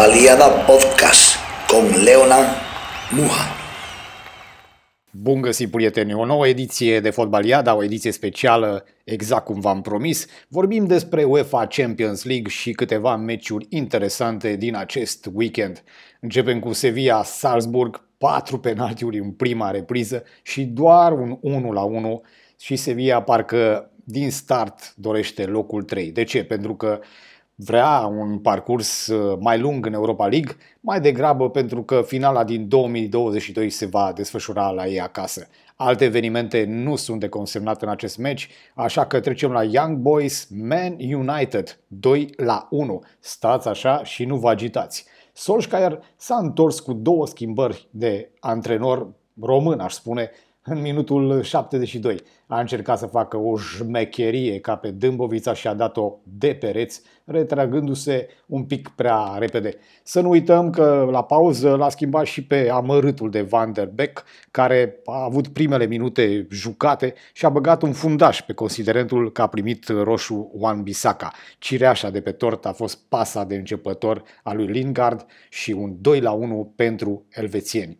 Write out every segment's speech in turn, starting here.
Fotbaliada Podcast con Leona Muha. Bun găsit, prieteni! O nouă ediție de Fotbaliada, o ediție specială, exact cum v-am promis. Vorbim despre UEFA Champions League și câteva meciuri interesante din acest weekend. Începem cu Sevilla Salzburg, patru penaltiuri în prima repriză și doar un 1 la 1 și Sevilla parcă din start dorește locul 3. De ce? Pentru că vrea un parcurs uh, mai lung în Europa League, mai degrabă pentru că finala din 2022 se va desfășura la ei acasă. Alte evenimente nu sunt de consemnat în acest meci, așa că trecem la Young Boys Man United 2 la 1. Stați așa și nu vă agitați. Solskjaer s-a întors cu două schimbări de antrenor român, aș spune, în minutul 72. A încercat să facă o jmecherie ca pe Dâmbovița și a dat-o de pereți, retragându-se un pic prea repede. Să nu uităm că la pauză l-a schimbat și pe amărâtul de Van der Beek, care a avut primele minute jucate și a băgat un fundaș pe considerentul că a primit roșu Juan Bisaka. Cireașa de pe tort a fost pasa de începător a lui Lingard și un 2 la 1 pentru elvețieni.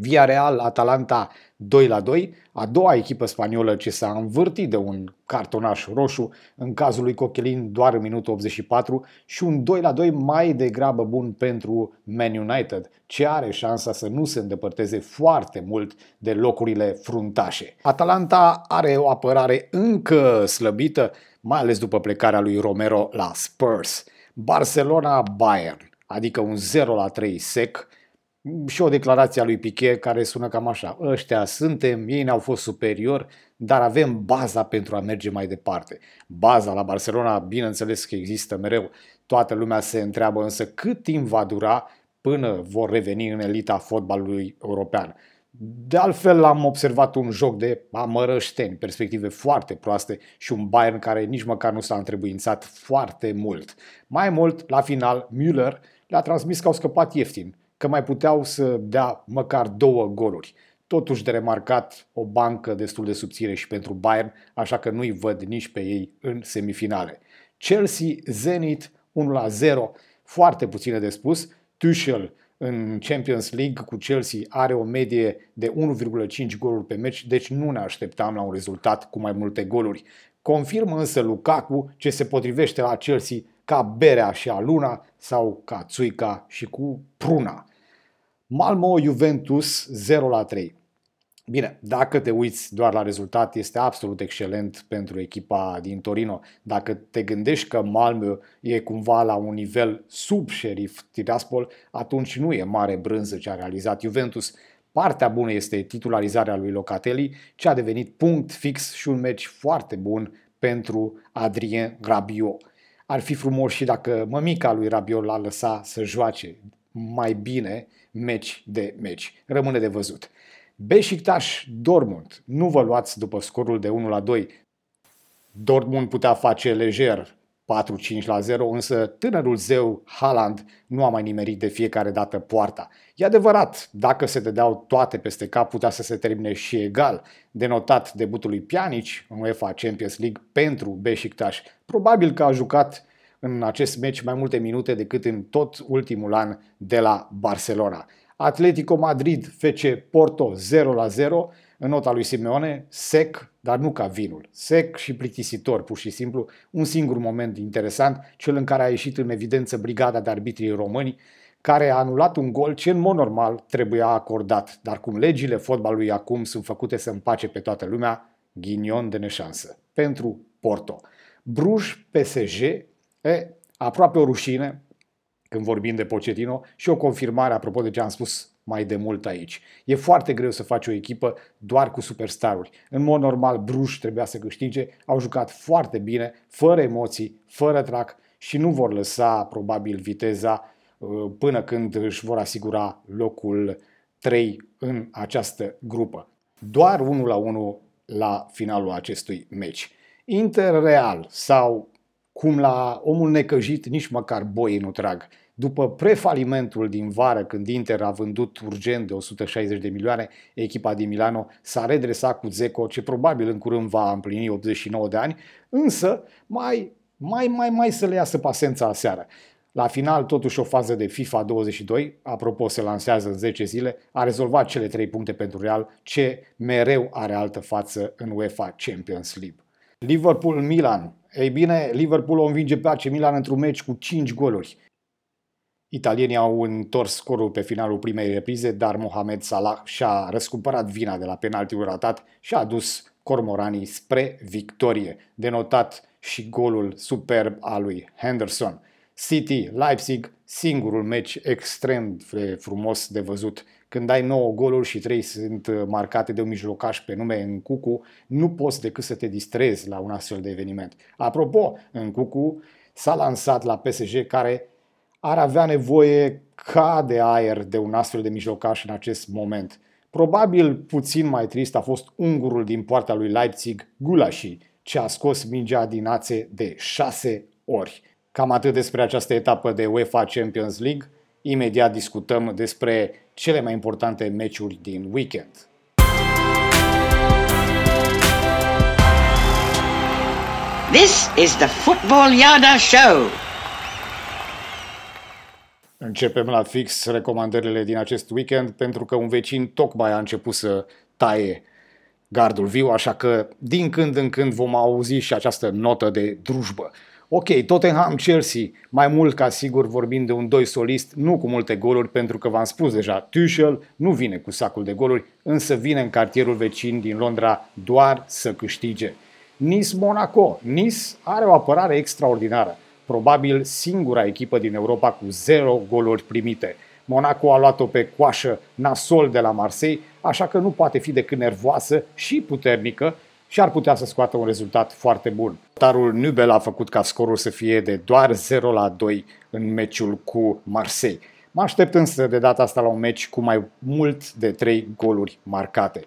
Via Real Atalanta 2 la 2, a doua echipă spaniolă ce s-a învârtit de un cartonaș roșu, în cazul lui Cochelin doar în minutul 84 și un 2 la 2 mai degrabă bun pentru Man United, ce are șansa să nu se îndepărteze foarte mult de locurile fruntașe. Atalanta are o apărare încă slăbită, mai ales după plecarea lui Romero la Spurs. Barcelona-Bayern, adică un 0 la 3 sec, și o declarație a lui Piquet care sună cam așa. Ăștia suntem, ei ne-au fost superior, dar avem baza pentru a merge mai departe. Baza la Barcelona, bineînțeles că există mereu. Toată lumea se întreabă însă cât timp va dura până vor reveni în elita fotbalului european. De altfel am observat un joc de amărășteni, perspective foarte proaste și un Bayern care nici măcar nu s-a întrebuințat foarte mult. Mai mult, la final, Müller le-a transmis că au scăpat ieftin că mai puteau să dea măcar două goluri. Totuși de remarcat o bancă destul de subțire și pentru Bayern, așa că nu-i văd nici pe ei în semifinale. Chelsea, Zenit 1-0, foarte puține de spus. Tuchel în Champions League cu Chelsea are o medie de 1,5 goluri pe meci, deci nu ne așteptam la un rezultat cu mai multe goluri. Confirmă însă Lukaku ce se potrivește la Chelsea ca berea și a luna sau ca țuica și cu pruna. Malmo Juventus 0 la 3. Bine, dacă te uiți doar la rezultat, este absolut excelent pentru echipa din Torino. Dacă te gândești că Malmö e cumva la un nivel sub Sheriff Tiraspol, atunci nu e mare brânză ce a realizat Juventus. Partea bună este titularizarea lui Locatelli, ce a devenit punct fix și un meci foarte bun pentru Adrien Rabiot. Ar fi frumos și dacă mămica lui Rabiot l-a lăsat să joace mai bine meci de meci. Rămâne de văzut. Beşiktaş Dortmund. Nu vă luați după scorul de 1 la 2. Dortmund putea face lejer 4-5 la 0, însă tânărul zeu Haaland nu a mai nimerit de fiecare dată poarta. E adevărat, dacă se dădeau toate peste cap, putea să se termine și egal. Denotat debutul lui Pjanic în UEFA Champions League pentru Beşiktaş. Probabil că a jucat în acest meci mai multe minute decât în tot ultimul an de la Barcelona. Atletico Madrid FC Porto 0 la 0 în nota lui Simeone, sec, dar nu ca vinul. Sec și plictisitor, pur și simplu. Un singur moment interesant, cel în care a ieșit în evidență brigada de arbitrii români, care a anulat un gol ce în mod normal trebuia acordat. Dar cum legile fotbalului acum sunt făcute să împace pe toată lumea, ghinion de neșansă. Pentru Porto. Bruj PSG E, aproape o rușine când vorbim de Pochettino și o confirmare apropo de ce am spus mai de mult aici. E foarte greu să faci o echipă doar cu superstaruri. În mod normal, Bruș trebuia să câștige, au jucat foarte bine, fără emoții, fără trac și nu vor lăsa probabil viteza uh, până când își vor asigura locul 3 în această grupă. Doar 1 la 1 la finalul acestui meci. Inter-Real sau cum la omul necăjit nici măcar boii nu trag. După prefalimentul din vară, când Inter a vândut urgent de 160 de milioane, echipa din Milano s-a redresat cu Zeco, ce probabil în curând va împlini 89 de ani, însă mai, mai, mai, mai să le iasă pasența aseară. La final, totuși, o fază de FIFA 22, apropo, se lansează în 10 zile, a rezolvat cele 3 puncte pentru Real, ce mereu are altă față în UEFA Champions League. Liverpool-Milan. Ei bine, Liverpool o învinge pe AC Milan într-un meci cu 5 goluri. Italienii au întors scorul pe finalul primei reprize, dar Mohamed Salah și-a răscumpărat vina de la penaltiul ratat și a dus cormoranii spre victorie. Denotat și golul superb al lui Henderson. City, Leipzig, singurul meci extrem de frumos de văzut. Când ai 9 goluri și 3 sunt marcate de un mijlocaș pe nume în Cucu, nu poți decât să te distrezi la un astfel de eveniment. Apropo, în Cucu s-a lansat la PSG care ar avea nevoie ca de aer de un astfel de mijlocaș în acest moment. Probabil puțin mai trist a fost ungurul din poarta lui Leipzig, Gulashi, ce a scos mingea din ațe de șase ori. Cam atât despre această etapă de UEFA Champions League. Imediat discutăm despre cele mai importante meciuri din weekend. This is the Football Yada Show. Începem la fix recomandările din acest weekend pentru că un vecin tocmai a început să taie gardul viu, așa că din când în când vom auzi și această notă de drujbă. Ok, Tottenham-Chelsea, mai mult ca sigur vorbim de un doi solist, nu cu multe goluri, pentru că v-am spus deja, Tuchel nu vine cu sacul de goluri, însă vine în cartierul vecin din Londra doar să câștige. Nice-Monaco. Nice are o apărare extraordinară, probabil singura echipă din Europa cu zero goluri primite. Monaco a luat-o pe coașă nasol de la Marseille, așa că nu poate fi decât nervoasă și puternică și ar putea să scoată un rezultat foarte bun. Tarul Nubel a făcut ca scorul să fie de doar 0 la 2 în meciul cu Marseille. Mă aștept însă de data asta la un meci cu mai mult de 3 goluri marcate.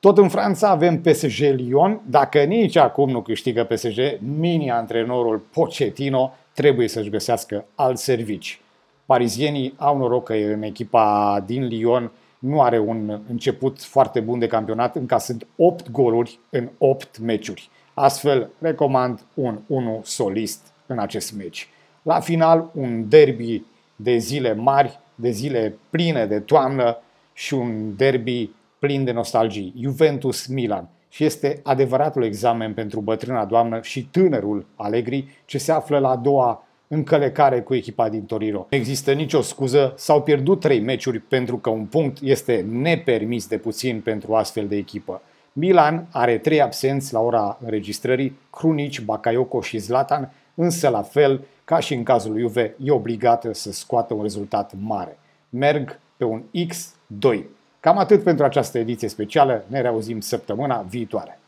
Tot în Franța avem PSG Lyon. Dacă nici acum nu câștigă PSG, mini-antrenorul Pochettino trebuie să-și găsească alt servici. Parizienii au noroc că în echipa din Lyon nu are un început foarte bun de campionat, sunt 8 goluri în 8 meciuri. Astfel, recomand un 1 solist în acest meci. La final, un derby de zile mari, de zile pline de toamnă și un derby plin de nostalgie, Juventus-Milan. Și este adevăratul examen pentru bătrâna doamnă și tânărul Allegri, ce se află la a doua încălecare cu echipa din Torino. Nu există nicio scuză, s-au pierdut trei meciuri pentru că un punct este nepermis de puțin pentru astfel de echipă. Milan are trei absenți la ora înregistrării, Krunic, Bakayoko și Zlatan, însă la fel ca și în cazul lui Juve, e obligată să scoată un rezultat mare. Merg pe un X2. Cam atât pentru această ediție specială, ne reauzim săptămâna viitoare.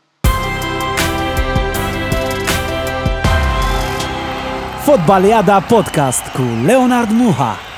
Fotbaliada podcastku Leonard Mucha.